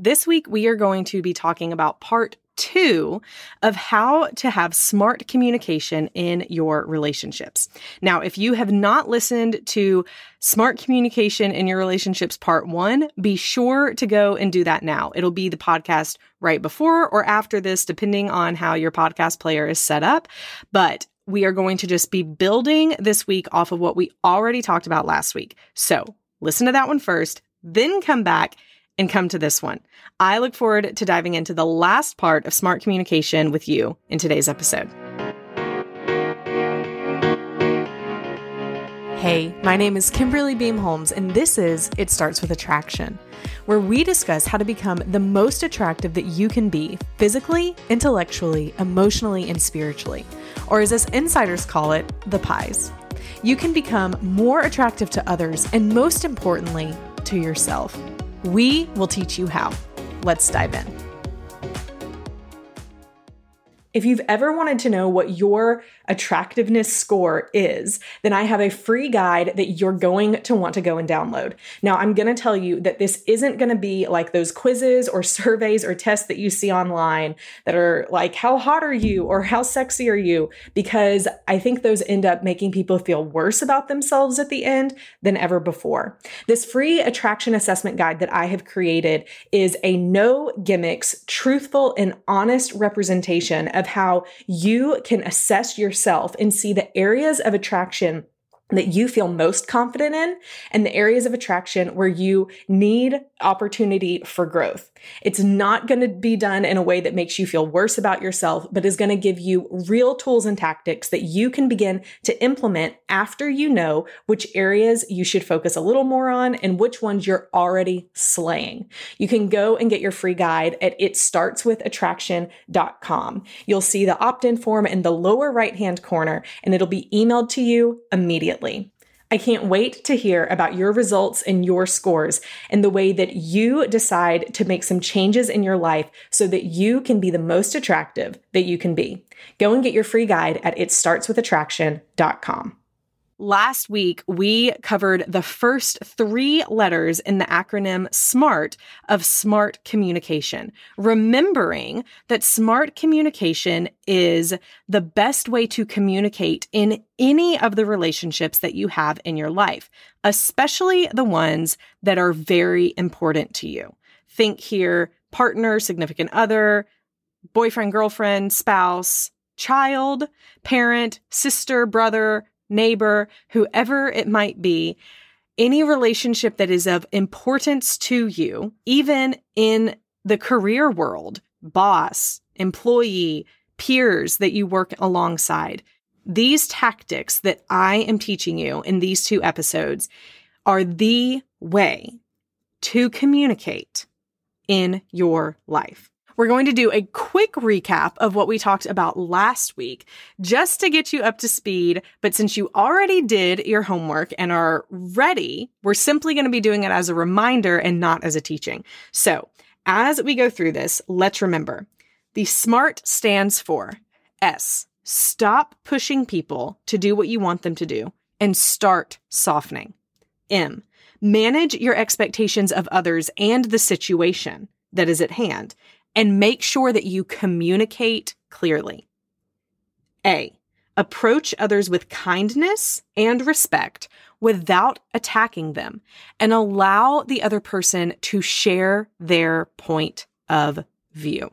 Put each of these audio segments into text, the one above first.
This week, we are going to be talking about part two of how to have smart communication in your relationships. Now, if you have not listened to smart communication in your relationships part one, be sure to go and do that now. It'll be the podcast right before or after this, depending on how your podcast player is set up. But we are going to just be building this week off of what we already talked about last week. So listen to that one first, then come back and come to this one. I look forward to diving into the last part of smart communication with you in today's episode. Hey, my name is Kimberly Beam Holmes, and this is It Starts with Attraction, where we discuss how to become the most attractive that you can be physically, intellectually, emotionally, and spiritually, or as us insiders call it, the pies. You can become more attractive to others and, most importantly, to yourself. We will teach you how. Let's dive in. If you've ever wanted to know what your attractiveness score is, then I have a free guide that you're going to want to go and download. Now, I'm going to tell you that this isn't going to be like those quizzes or surveys or tests that you see online that are like, how hot are you or how sexy are you? Because I think those end up making people feel worse about themselves at the end than ever before. This free attraction assessment guide that I have created is a no gimmicks, truthful, and honest representation of how you can assess yourself and see the areas of attraction that you feel most confident in and the areas of attraction where you need opportunity for growth. It's not going to be done in a way that makes you feel worse about yourself, but is going to give you real tools and tactics that you can begin to implement after you know which areas you should focus a little more on and which ones you're already slaying. You can go and get your free guide at itstartswithattraction.com. You'll see the opt-in form in the lower right-hand corner and it'll be emailed to you immediately immediately. I can't wait to hear about your results and your scores and the way that you decide to make some changes in your life so that you can be the most attractive that you can be. Go and get your free guide at itstartswithattraction.com. Last week, we covered the first three letters in the acronym SMART of smart communication, remembering that smart communication is the best way to communicate in any of the relationships that you have in your life, especially the ones that are very important to you. Think here partner, significant other, boyfriend, girlfriend, spouse, child, parent, sister, brother, neighbor, whoever it might be, any relationship that is of importance to you, even in the career world, boss, employee, peers that you work alongside. These tactics that I am teaching you in these two episodes are the way to communicate in your life. We're going to do a quick recap of what we talked about last week just to get you up to speed. But since you already did your homework and are ready, we're simply going to be doing it as a reminder and not as a teaching. So as we go through this, let's remember the SMART stands for S. Stop pushing people to do what you want them to do and start softening. M. Manage your expectations of others and the situation that is at hand and make sure that you communicate clearly. A. Approach others with kindness and respect without attacking them and allow the other person to share their point of view.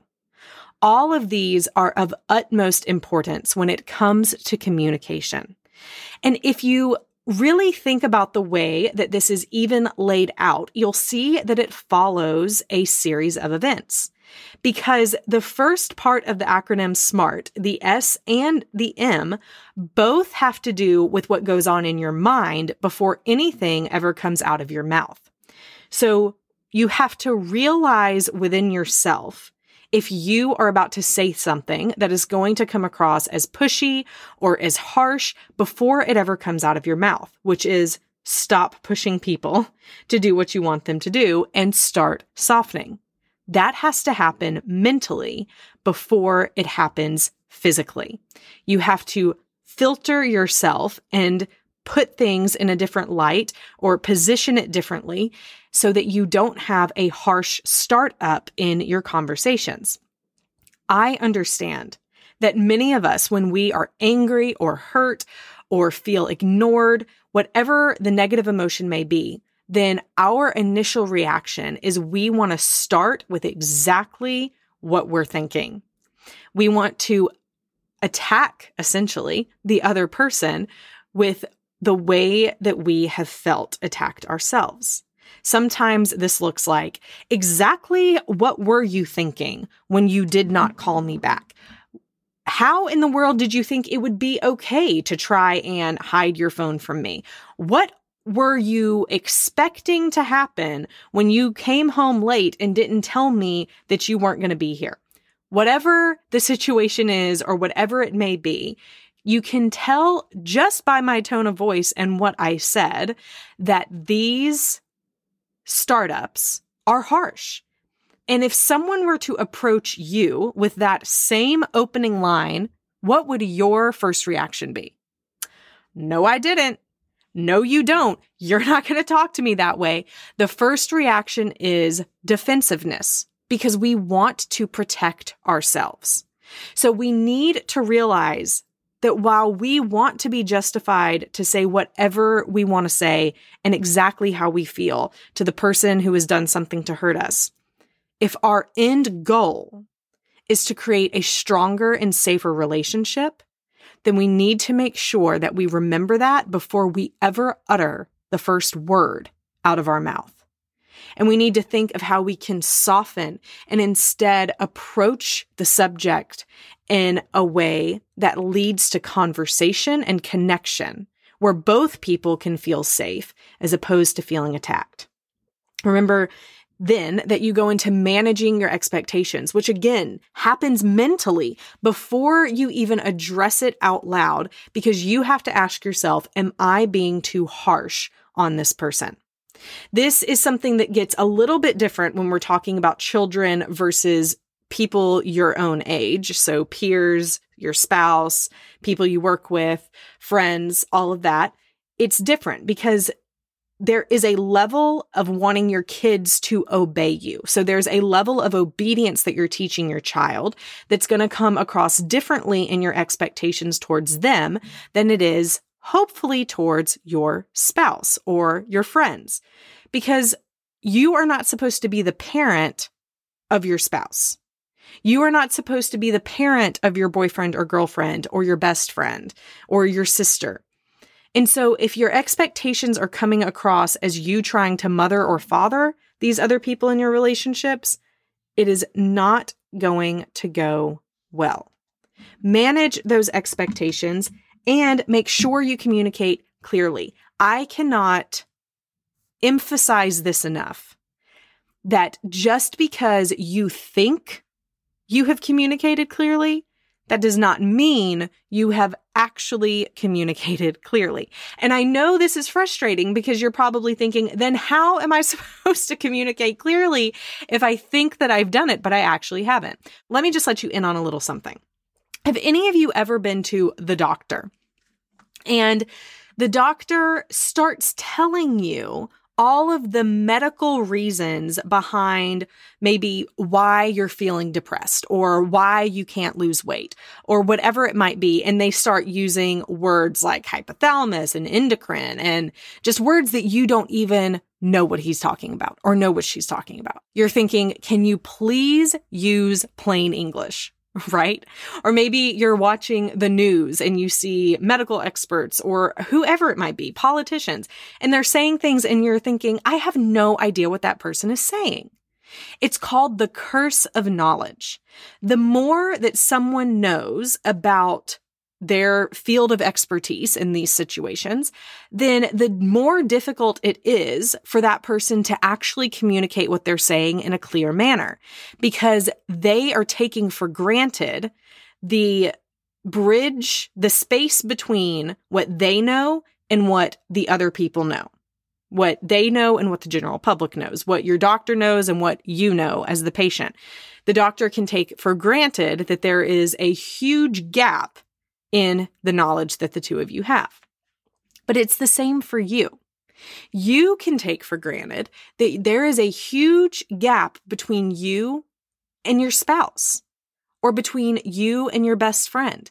All of these are of utmost importance when it comes to communication. And if you really think about the way that this is even laid out, you'll see that it follows a series of events because the first part of the acronym SMART, the S and the M, both have to do with what goes on in your mind before anything ever comes out of your mouth. So you have to realize within yourself if you are about to say something that is going to come across as pushy or as harsh before it ever comes out of your mouth, which is stop pushing people to do what you want them to do and start softening. That has to happen mentally before it happens physically. You have to filter yourself and put things in a different light or position it differently so that you don't have a harsh startup in your conversations. I understand that many of us, when we are angry or hurt or feel ignored, whatever the negative emotion may be, then our initial reaction is we want to start with exactly what we're thinking. We want to attack essentially the other person with the way that we have felt attacked ourselves. Sometimes this looks like exactly what were you thinking when you did not call me back? How in the world did you think it would be okay to try and hide your phone from me? What were you expecting to happen when you came home late and didn't tell me that you weren't going to be here? Whatever the situation is or whatever it may be, you can tell just by my tone of voice and what I said that these startups are harsh. And if someone were to approach you with that same opening line, what would your first reaction be? No, I didn't. No, you don't. You're not going to talk to me that way. The first reaction is defensiveness because we want to protect ourselves. So we need to realize that while we want to be justified to say whatever we want to say and exactly how we feel to the person who has done something to hurt us, if our end goal is to create a stronger and safer relationship, then we need to make sure that we remember that before we ever utter the first word out of our mouth. And we need to think of how we can soften and instead approach the subject in a way that leads to conversation and connection where both people can feel safe as opposed to feeling attacked. Remember, then that you go into managing your expectations, which again happens mentally before you even address it out loud, because you have to ask yourself, am I being too harsh on this person? This is something that gets a little bit different when we're talking about children versus people your own age. So peers, your spouse, people you work with, friends, all of that. It's different because there is a level of wanting your kids to obey you. So there's a level of obedience that you're teaching your child that's going to come across differently in your expectations towards them than it is hopefully towards your spouse or your friends, because you are not supposed to be the parent of your spouse. You are not supposed to be the parent of your boyfriend or girlfriend or your best friend or your sister. And so if your expectations are coming across as you trying to mother or father these other people in your relationships, it is not going to go well. Manage those expectations and make sure you communicate clearly. I cannot emphasize this enough that just because you think you have communicated clearly, that does not mean you have actually communicated clearly. And I know this is frustrating because you're probably thinking, then how am I supposed to communicate clearly if I think that I've done it, but I actually haven't? Let me just let you in on a little something. Have any of you ever been to the doctor? And the doctor starts telling you all of the medical reasons behind maybe why you're feeling depressed or why you can't lose weight or whatever it might be. And they start using words like hypothalamus and endocrine and just words that you don't even know what he's talking about or know what she's talking about. You're thinking, can you please use plain English? right? Or maybe you're watching the news and you see medical experts or whoever it might be, politicians, and they're saying things and you're thinking, I have no idea what that person is saying. It's called the curse of knowledge. The more that someone knows about their field of expertise in these situations, then the more difficult it is for that person to actually communicate what they're saying in a clear manner because they are taking for granted the bridge, the space between what they know and what the other people know. What they know and what the general public knows, what your doctor knows and what you know as the patient. The doctor can take for granted that there is a huge gap in the knowledge that the two of you have. But it's the same for you. You can take for granted that there is a huge gap between you and your spouse or between you and your best friend.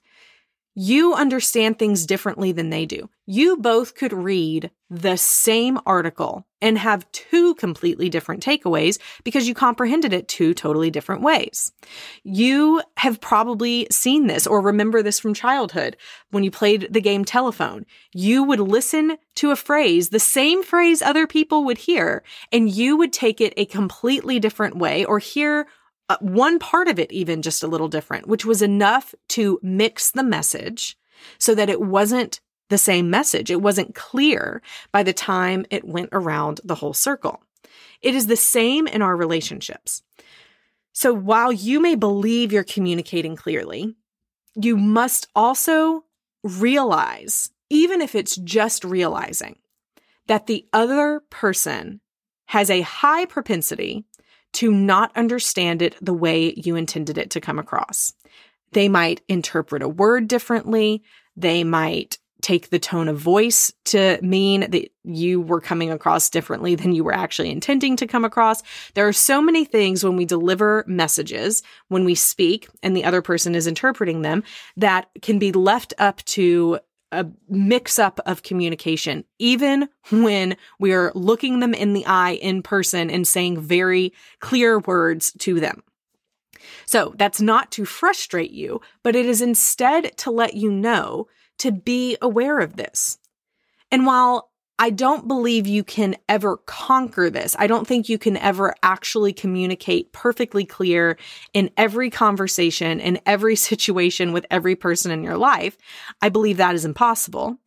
You understand things differently than they do. You both could read the same article and have two completely different takeaways because you comprehended it two totally different ways. You have probably seen this or remember this from childhood when you played the game telephone. You would listen to a phrase, the same phrase other people would hear, and you would take it a completely different way or hear uh, one part of it even just a little different, which was enough to mix the message so that it wasn't the same message. It wasn't clear by the time it went around the whole circle. It is the same in our relationships. So while you may believe you're communicating clearly, you must also realize, even if it's just realizing, that the other person has a high propensity to not understand it the way you intended it to come across. They might interpret a word differently. They might take the tone of voice to mean that you were coming across differently than you were actually intending to come across. There are so many things when we deliver messages, when we speak and the other person is interpreting them, that can be left up to a mix up of communication, even when we are looking them in the eye in person and saying very clear words to them. So that's not to frustrate you, but it is instead to let you know to be aware of this. And while I don't believe you can ever conquer this. I don't think you can ever actually communicate perfectly clear in every conversation, in every situation with every person in your life. I believe that is impossible.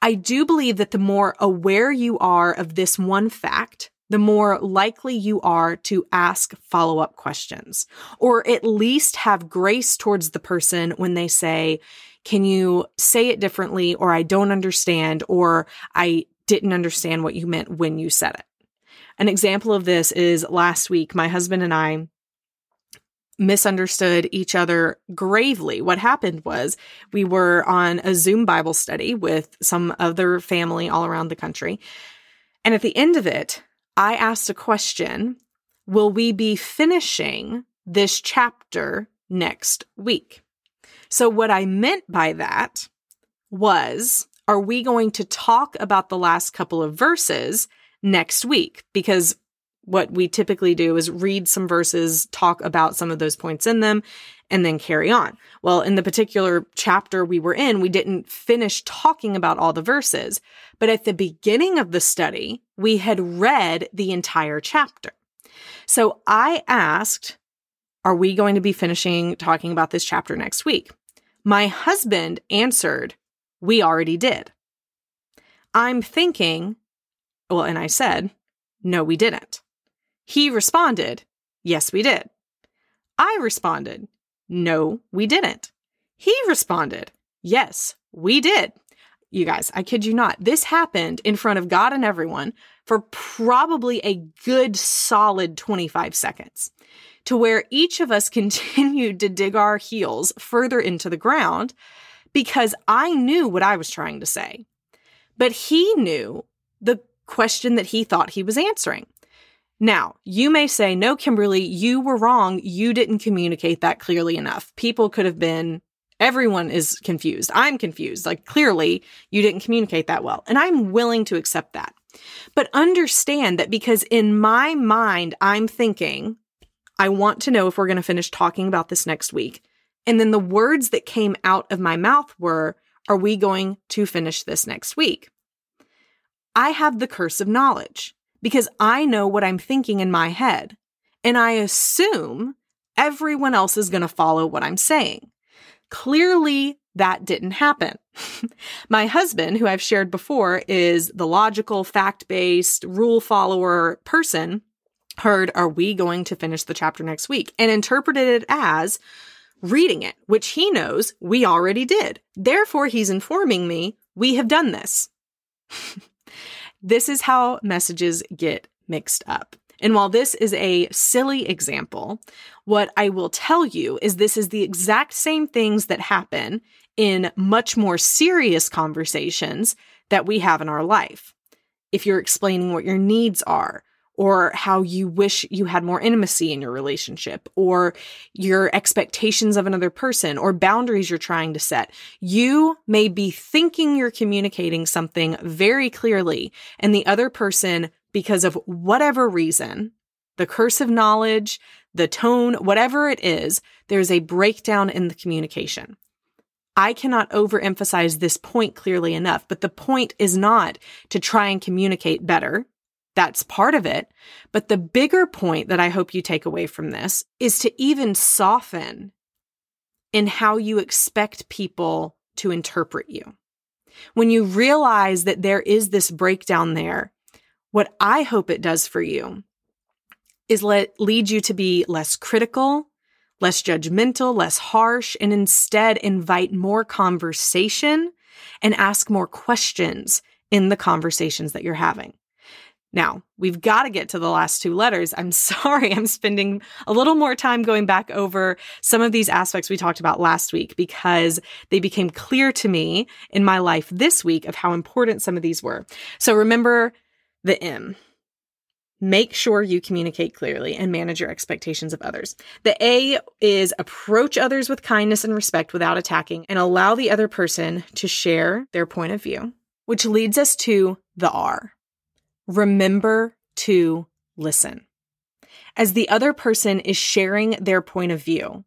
I do believe that the more aware you are of this one fact, the more likely you are to ask follow up questions or at least have grace towards the person when they say, can you say it differently? Or I don't understand, or I didn't understand what you meant when you said it. An example of this is last week, my husband and I misunderstood each other gravely. What happened was we were on a Zoom Bible study with some other family all around the country. And at the end of it, I asked a question Will we be finishing this chapter next week? So, what I meant by that was are we going to talk about the last couple of verses next week? Because what we typically do is read some verses, talk about some of those points in them, and then carry on. Well, in the particular chapter we were in, we didn't finish talking about all the verses, but at the beginning of the study, we had read the entire chapter. So I asked, Are we going to be finishing talking about this chapter next week? My husband answered, we already did. I'm thinking, well, and I said, no, we didn't. He responded, yes, we did. I responded, no, we didn't. He responded, yes, we did. You guys, I kid you not. This happened in front of God and everyone for probably a good solid 25 seconds to where each of us continued to dig our heels further into the ground because I knew what I was trying to say. But he knew the question that he thought he was answering. Now, you may say, no, Kimberly, you were wrong. You didn't communicate that clearly enough. People could have been, everyone is confused. I'm confused. Like, clearly, you didn't communicate that well. And I'm willing to accept that. But understand that because in my mind, I'm thinking, I want to know if we're going to finish talking about this next week. And then the words that came out of my mouth were, Are we going to finish this next week? I have the curse of knowledge because I know what I'm thinking in my head. And I assume everyone else is going to follow what I'm saying. Clearly, that didn't happen. my husband, who I've shared before, is the logical, fact based, rule follower person, heard, Are we going to finish the chapter next week? and interpreted it as, reading it, which he knows we already did. Therefore, he's informing me we have done this. this is how messages get mixed up. And while this is a silly example, what I will tell you is this is the exact same things that happen in much more serious conversations that we have in our life. if you're explaining what your needs are, or how you wish you had more intimacy in your relationship, or your expectations of another person, or boundaries you're trying to set. You may be thinking you're communicating something very clearly, and the other person, because of whatever reason, the curse of knowledge, the tone, whatever it is, there's a breakdown in the communication. I cannot overemphasize this point clearly enough, but the point is not to try and communicate better. That's part of it. But the bigger point that I hope you take away from this is to even soften in how you expect people to interpret you. When you realize that there is this breakdown there, what I hope it does for you is let lead you to be less critical, less judgmental, less harsh, and instead invite more conversation and ask more questions in the conversations that you're having. Now, we've got to get to the last two letters. I'm sorry, I'm spending a little more time going back over some of these aspects we talked about last week because they became clear to me in my life this week of how important some of these were. So remember the M. Make sure you communicate clearly and manage your expectations of others. The A is approach others with kindness and respect without attacking and allow the other person to share their point of view, which leads us to the R remember to listen. As the other person is sharing their point of view,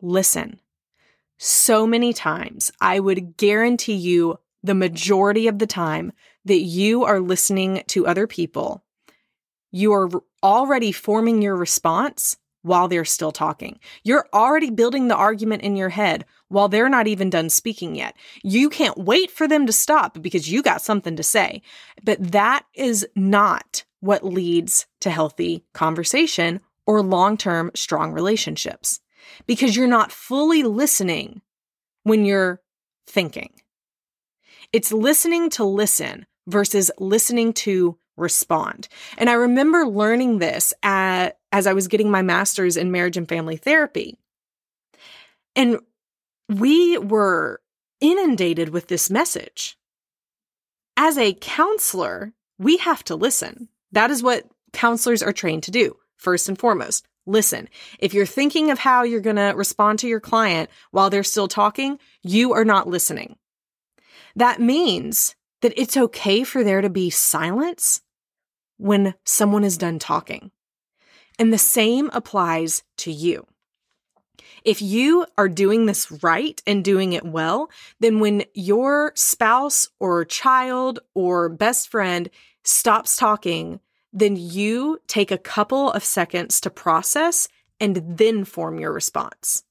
listen. So many times, I would guarantee you the majority of the time that you are listening to other people, you are already forming your response while they're still talking. You're already building the argument in your head while they're not even done speaking yet. You can't wait for them to stop because you got something to say. But that is not what leads to healthy conversation or long term strong relationships because you're not fully listening when you're thinking. It's listening to listen versus listening to respond. And I remember learning this at, as I was getting my master's in marriage and family therapy. And we were inundated with this message. As a counselor, we have to listen. That is what counselors are trained to do, first and foremost. Listen. If you're thinking of how you're going to respond to your client while they're still talking, you are not listening. That means that it's okay for there to be silence when someone is done talking. And the same applies to you. If you are doing this right and doing it well, then when your spouse or child or best friend stops talking, then you take a couple of seconds to process and then form your response.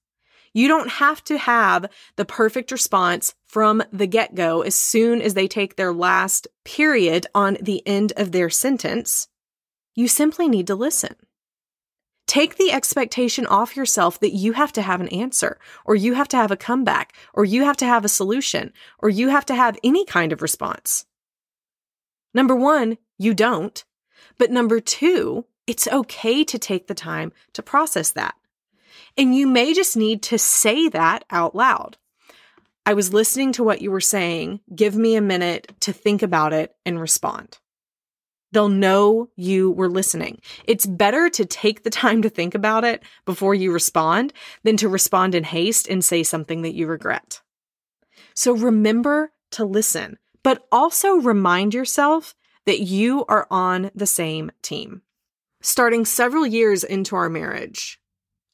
You don't have to have the perfect response from the get go as soon as they take their last period on the end of their sentence. You simply need to listen. Take the expectation off yourself that you have to have an answer, or you have to have a comeback, or you have to have a solution, or you have to have any kind of response. Number one, you don't. But number two, it's okay to take the time to process that. And you may just need to say that out loud. I was listening to what you were saying. Give me a minute to think about it and respond. They'll know you were listening. It's better to take the time to think about it before you respond than to respond in haste and say something that you regret. So remember to listen, but also remind yourself that you are on the same team. Starting several years into our marriage,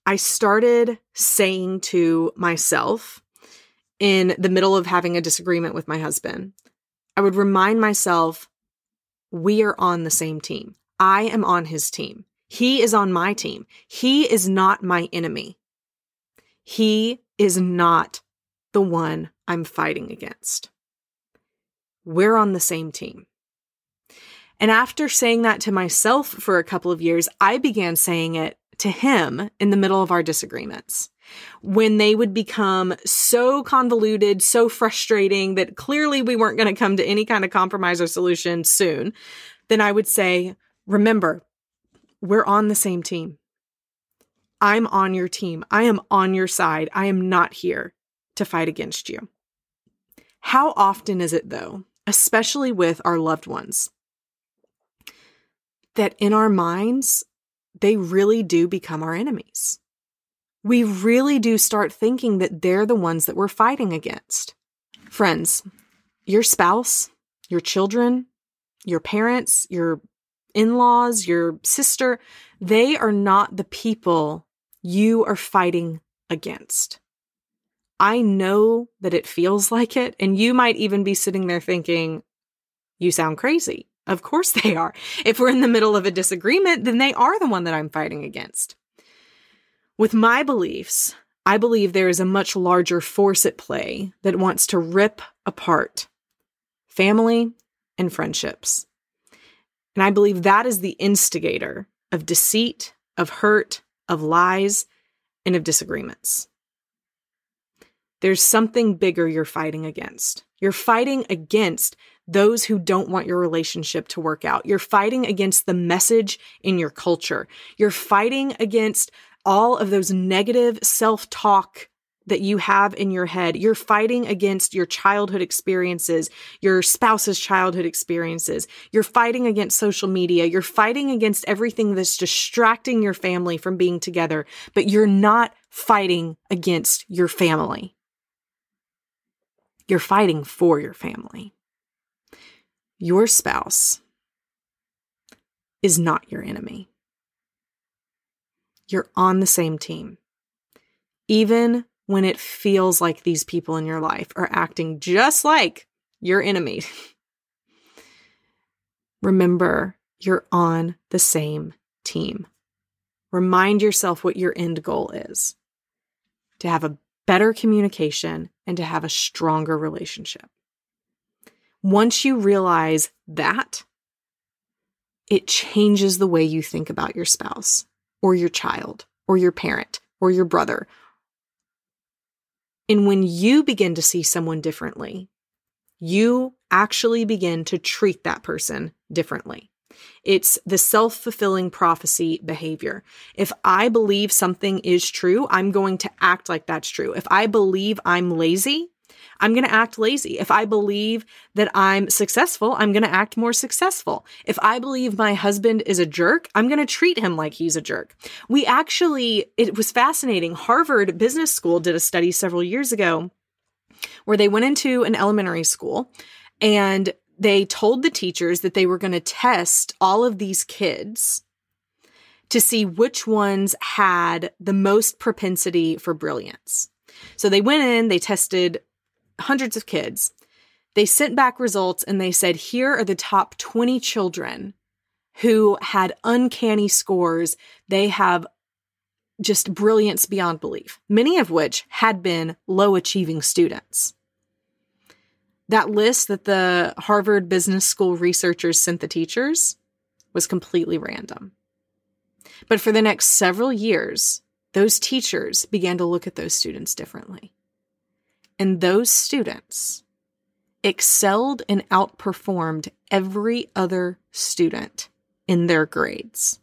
I started saying to myself in the middle of having a disagreement with my husband, I would remind myself, we are on the same team. I am on his team. He is on my team. He is not my enemy. He is not the one I'm fighting against. We're on the same team. And after saying that to myself for a couple of years, I began saying it to him in the middle of our disagreements. When they would become so convoluted, so frustrating that clearly we weren't going to come to any kind of compromise or solution soon, then I would say, remember, we're on the same team. I'm on your team. I am on your side. I am not here to fight against you. How often is it, though, especially with our loved ones, that in our minds, they really do become our enemies. We really do start thinking that they're the ones that we're fighting against. Friends, your spouse, your children, your parents, your in laws, your sister, they are not the people you are fighting against. I know that it feels like it, and you might even be sitting there thinking, You sound crazy. Of course they are. If we're in the middle of a disagreement, then they are the one that I'm fighting against. With my beliefs, I believe there is a much larger force at play that wants to rip apart family and friendships. And I believe that is the instigator of deceit, of hurt, of lies, and of disagreements. There's something bigger you're fighting against. You're fighting against those who don't want your relationship to work out. You're fighting against the message in your culture. You're fighting against all of those negative self talk that you have in your head. You're fighting against your childhood experiences, your spouse's childhood experiences. You're fighting against social media. You're fighting against everything that's distracting your family from being together, but you're not fighting against your family. You're fighting for your family. Your spouse is not your enemy. You're on the same team. Even when it feels like these people in your life are acting just like your enemy. Remember, you're on the same team. Remind yourself what your end goal is to have a better communication and to have a stronger relationship. Once you realize that, it changes the way you think about your spouse or your child or your parent or your brother. And when you begin to see someone differently, you actually begin to treat that person differently. It's the self fulfilling prophecy behavior. If I believe something is true, I'm going to act like that's true. If I believe I'm lazy, I'm going to act lazy. If I believe that I'm successful, I'm going to act more successful. If I believe my husband is a jerk, I'm going to treat him like he's a jerk. We actually, it was fascinating. Harvard Business School did a study several years ago where they went into an elementary school and they told the teachers that they were going to test all of these kids to see which ones had the most propensity for brilliance. So they went in, they tested hundreds of kids. They sent back results and they said, here are the top 20 children who had uncanny scores. They have just brilliance beyond belief, many of which had been low achieving students. That list that the Harvard Business School researchers sent the teachers was completely random. But for the next several years, those teachers began to look at those students differently. And those students excelled and outperformed every other student in their grades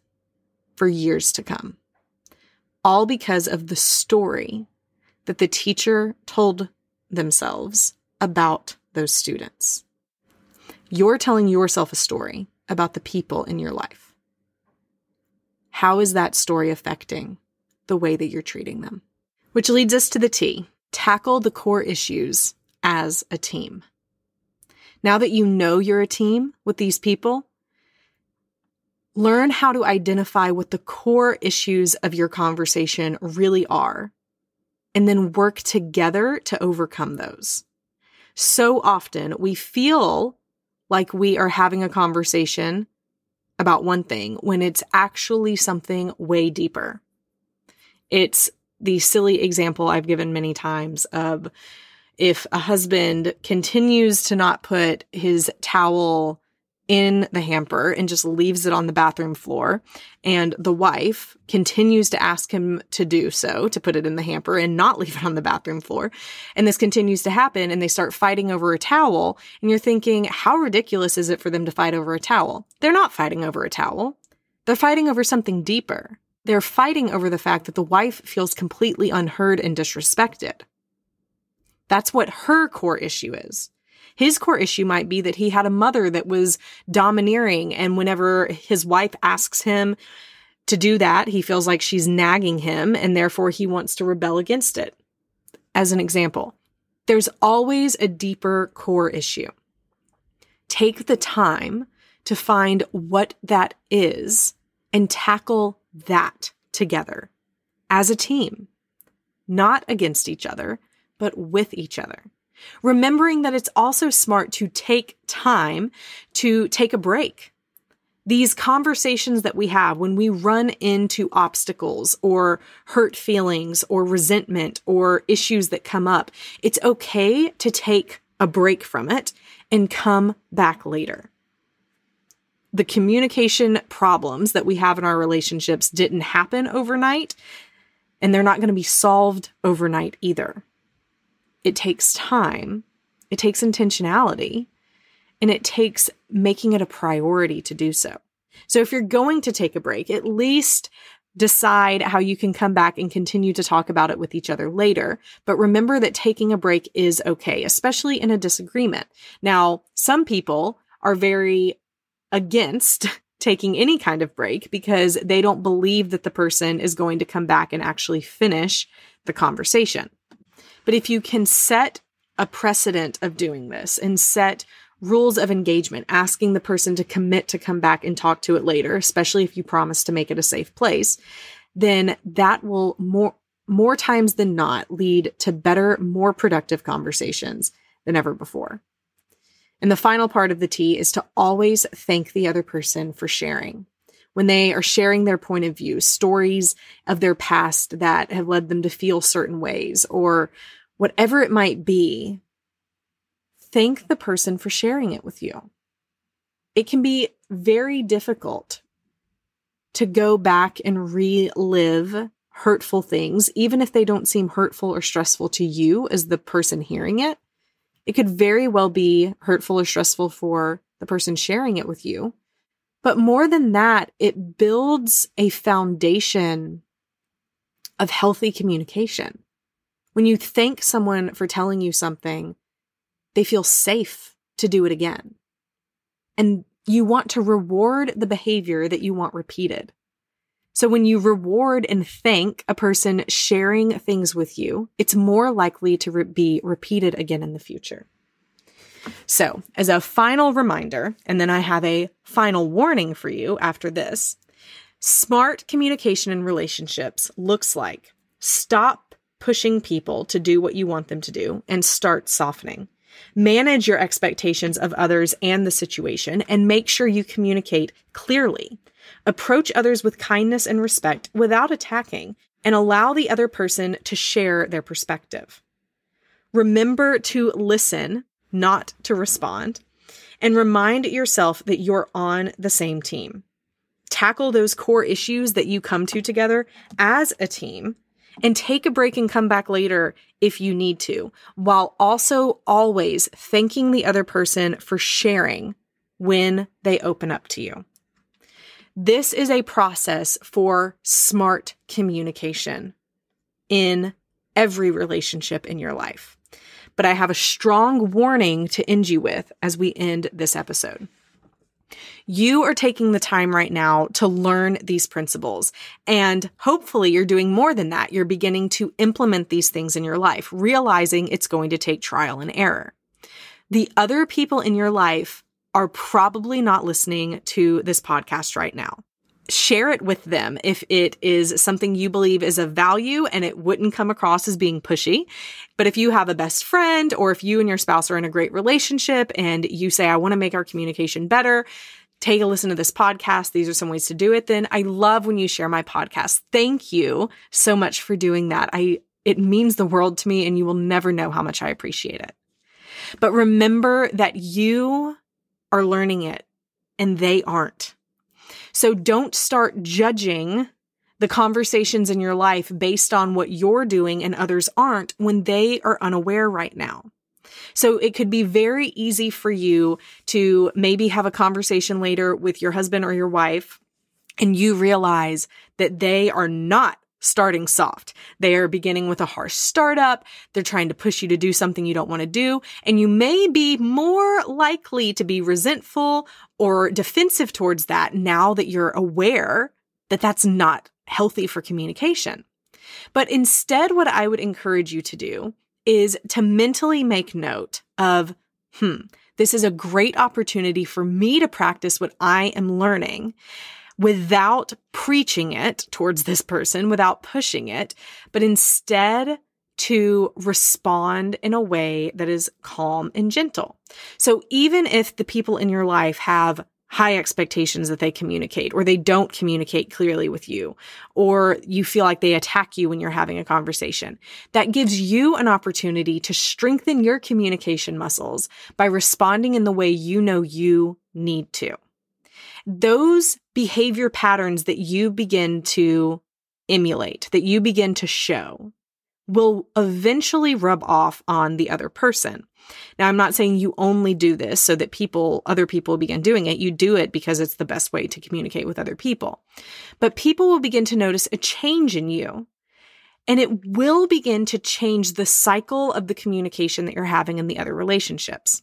for years to come. All because of the story that the teacher told themselves about those students. You're telling yourself a story about the people in your life. How is that story affecting the way that you're treating them? Which leads us to the T tackle the core issues as a team. Now that you know you're a team with these people, learn how to identify what the core issues of your conversation really are, and then work together to overcome those. So often we feel like we are having a conversation about one thing when it's actually something way deeper. It's the silly example I've given many times of if a husband continues to not put his towel in the hamper and just leaves it on the bathroom floor. And the wife continues to ask him to do so, to put it in the hamper and not leave it on the bathroom floor. And this continues to happen and they start fighting over a towel. And you're thinking, how ridiculous is it for them to fight over a towel? They're not fighting over a towel. They're fighting over something deeper. They're fighting over the fact that the wife feels completely unheard and disrespected. That's what her core issue is. His core issue might be that he had a mother that was domineering. And whenever his wife asks him to do that, he feels like she's nagging him and therefore he wants to rebel against it. As an example, there's always a deeper core issue. Take the time to find what that is and tackle that together as a team, not against each other, but with each other. Remembering that it's also smart to take time to take a break. These conversations that we have when we run into obstacles or hurt feelings or resentment or issues that come up, it's okay to take a break from it and come back later. The communication problems that we have in our relationships didn't happen overnight, and they're not going to be solved overnight either. It takes time, it takes intentionality, and it takes making it a priority to do so. So if you're going to take a break, at least decide how you can come back and continue to talk about it with each other later. But remember that taking a break is okay, especially in a disagreement. Now, some people are very against taking any kind of break because they don't believe that the person is going to come back and actually finish the conversation. But if you can set a precedent of doing this and set rules of engagement, asking the person to commit to come back and talk to it later, especially if you promise to make it a safe place, then that will more more times than not lead to better, more productive conversations than ever before. And the final part of the T is to always thank the other person for sharing. When they are sharing their point of view, stories of their past that have led them to feel certain ways, or whatever it might be, thank the person for sharing it with you. It can be very difficult to go back and relive hurtful things, even if they don't seem hurtful or stressful to you as the person hearing it. It could very well be hurtful or stressful for the person sharing it with you. But more than that, it builds a foundation of healthy communication. When you thank someone for telling you something, they feel safe to do it again. And you want to reward the behavior that you want repeated. So when you reward and thank a person sharing things with you, it's more likely to re- be repeated again in the future. So, as a final reminder, and then I have a final warning for you after this smart communication in relationships looks like stop pushing people to do what you want them to do and start softening. Manage your expectations of others and the situation and make sure you communicate clearly. Approach others with kindness and respect without attacking and allow the other person to share their perspective. Remember to listen, not to respond, and remind yourself that you're on the same team. Tackle those core issues that you come to together as a team and take a break and come back later if you need to, while also always thanking the other person for sharing when they open up to you. This is a process for smart communication in every relationship in your life. But I have a strong warning to end you with as we end this episode. You are taking the time right now to learn these principles. And hopefully, you're doing more than that. You're beginning to implement these things in your life, realizing it's going to take trial and error. The other people in your life are probably not listening to this podcast right now share it with them if it is something you believe is of value and it wouldn't come across as being pushy. But if you have a best friend or if you and your spouse are in a great relationship and you say, I want to make our communication better, take a listen to this podcast. These are some ways to do it. Then I love when you share my podcast. Thank you so much for doing that. I, it means the world to me and you will never know how much I appreciate it. But remember that you are learning it and they aren't. So don't start judging the conversations in your life based on what you're doing and others aren't when they are unaware right now. So it could be very easy for you to maybe have a conversation later with your husband or your wife and you realize that they are not starting soft. They are beginning with a harsh startup. They're trying to push you to do something you don't want to do. And you may be more likely to be resentful or defensive towards that now that you're aware that that's not healthy for communication. But instead, what I would encourage you to do is to mentally make note of, hmm, this is a great opportunity for me to practice what I am learning without preaching it towards this person, without pushing it, but instead to respond in a way that is calm and gentle. So even if the people in your life have high expectations that they communicate or they don't communicate clearly with you or you feel like they attack you when you're having a conversation. That gives you an opportunity to strengthen your communication muscles by responding in the way you know you need to. Those behavior patterns that you begin to emulate, that you begin to show, will eventually rub off on the other person. Now, I'm not saying you only do this so that people, other people begin doing it. You do it because it's the best way to communicate with other people. But people will begin to notice a change in you. And it will begin to change the cycle of the communication that you're having in the other relationships.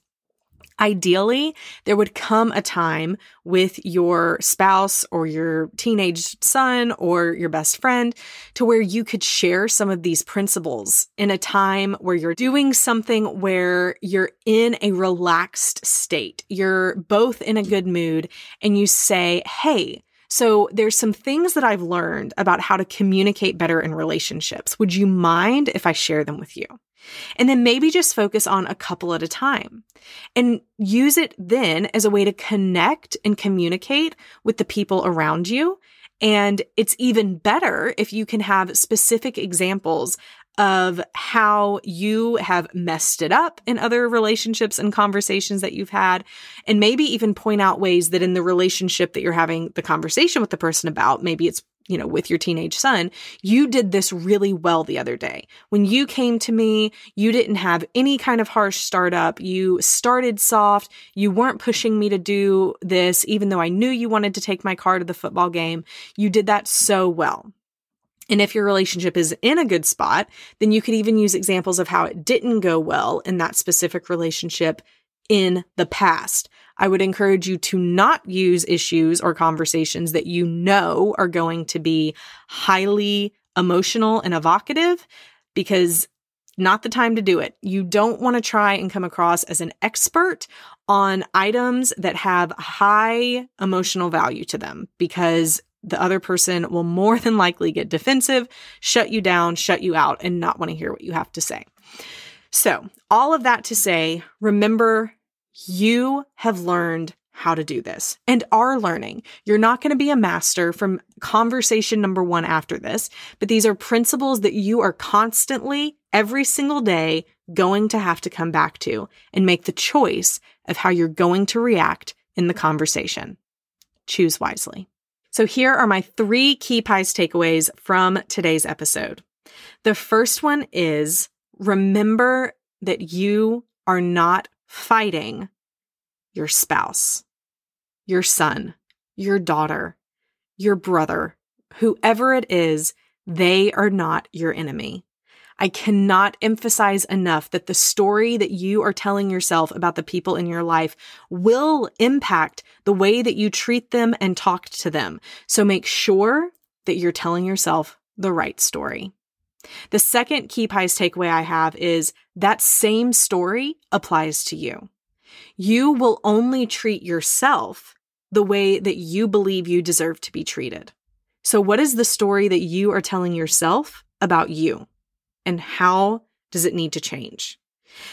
Ideally, there would come a time with your spouse or your teenage son or your best friend to where you could share some of these principles in a time where you're doing something where you're in a relaxed state. You're both in a good mood and you say, Hey, so there's some things that I've learned about how to communicate better in relationships. Would you mind if I share them with you? And then maybe just focus on a couple at a time and use it then as a way to connect and communicate with the people around you. And it's even better if you can have specific examples of how you have messed it up in other relationships and conversations that you've had. And maybe even point out ways that in the relationship that you're having the conversation with the person about, maybe it's you know, with your teenage son, you did this really well the other day. When you came to me, you didn't have any kind of harsh startup. You started soft. You weren't pushing me to do this, even though I knew you wanted to take my car to the football game. You did that so well. And if your relationship is in a good spot, then you could even use examples of how it didn't go well in that specific relationship in the past. I would encourage you to not use issues or conversations that you know are going to be highly emotional and evocative because not the time to do it. You don't want to try and come across as an expert on items that have high emotional value to them because the other person will more than likely get defensive, shut you down, shut you out, and not want to hear what you have to say. So, all of that to say, remember you have learned how to do this and are learning. You're not going to be a master from conversation number one after this, but these are principles that you are constantly, every single day, going to have to come back to and make the choice of how you're going to react in the conversation. Choose wisely. So here are my three key PIES takeaways from today's episode. The first one is remember that you are not fighting your spouse, your son, your daughter, your brother, whoever it is, they are not your enemy. I cannot emphasize enough that the story that you are telling yourself about the people in your life will impact the way that you treat them and talk to them. So make sure that you're telling yourself the right story. The second key PIES takeaway I have is that same story applies to you. You will only treat yourself the way that you believe you deserve to be treated. So, what is the story that you are telling yourself about you? And how does it need to change?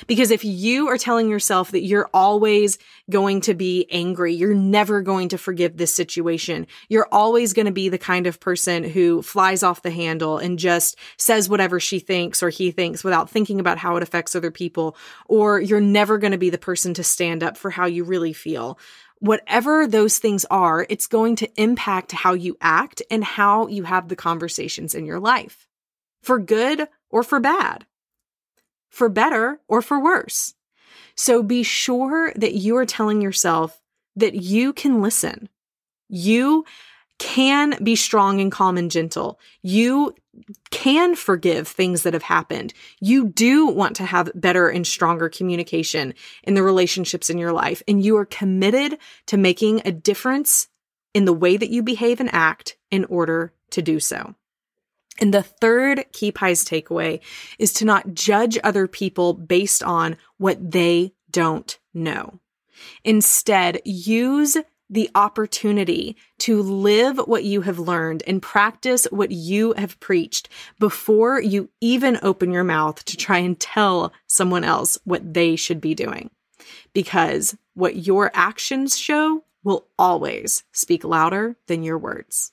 Because if you are telling yourself that you're always going to be angry, you're never going to forgive this situation, you're always going to be the kind of person who flies off the handle and just says whatever she thinks or he thinks without thinking about how it affects other people, or you're never going to be the person to stand up for how you really feel. Whatever those things are, it's going to impact how you act and how you have the conversations in your life, for good or for bad for better or for worse. So be sure that you are telling yourself that you can listen. You can be strong and calm and gentle. You can forgive things that have happened. You do want to have better and stronger communication in the relationships in your life, and you are committed to making a difference in the way that you behave and act in order to do so. And the third key PIES takeaway is to not judge other people based on what they don't know. Instead, use the opportunity to live what you have learned and practice what you have preached before you even open your mouth to try and tell someone else what they should be doing. Because what your actions show will always speak louder than your words.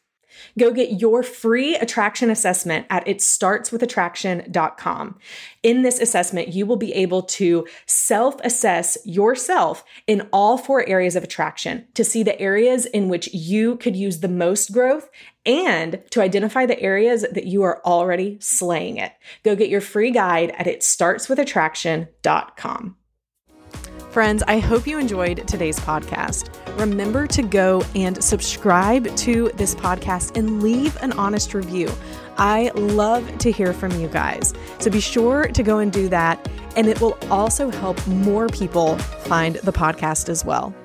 Go get your free attraction assessment at itstartswithattraction.com. In this assessment, you will be able to self assess yourself in all four areas of attraction to see the areas in which you could use the most growth and to identify the areas that you are already slaying it. Go get your free guide at itstartswithattraction.com. Friends, I hope you enjoyed today's podcast. Remember to go and subscribe to this podcast and leave an honest review. I love to hear from you guys. So be sure to go and do that. And it will also help more people find the podcast as well.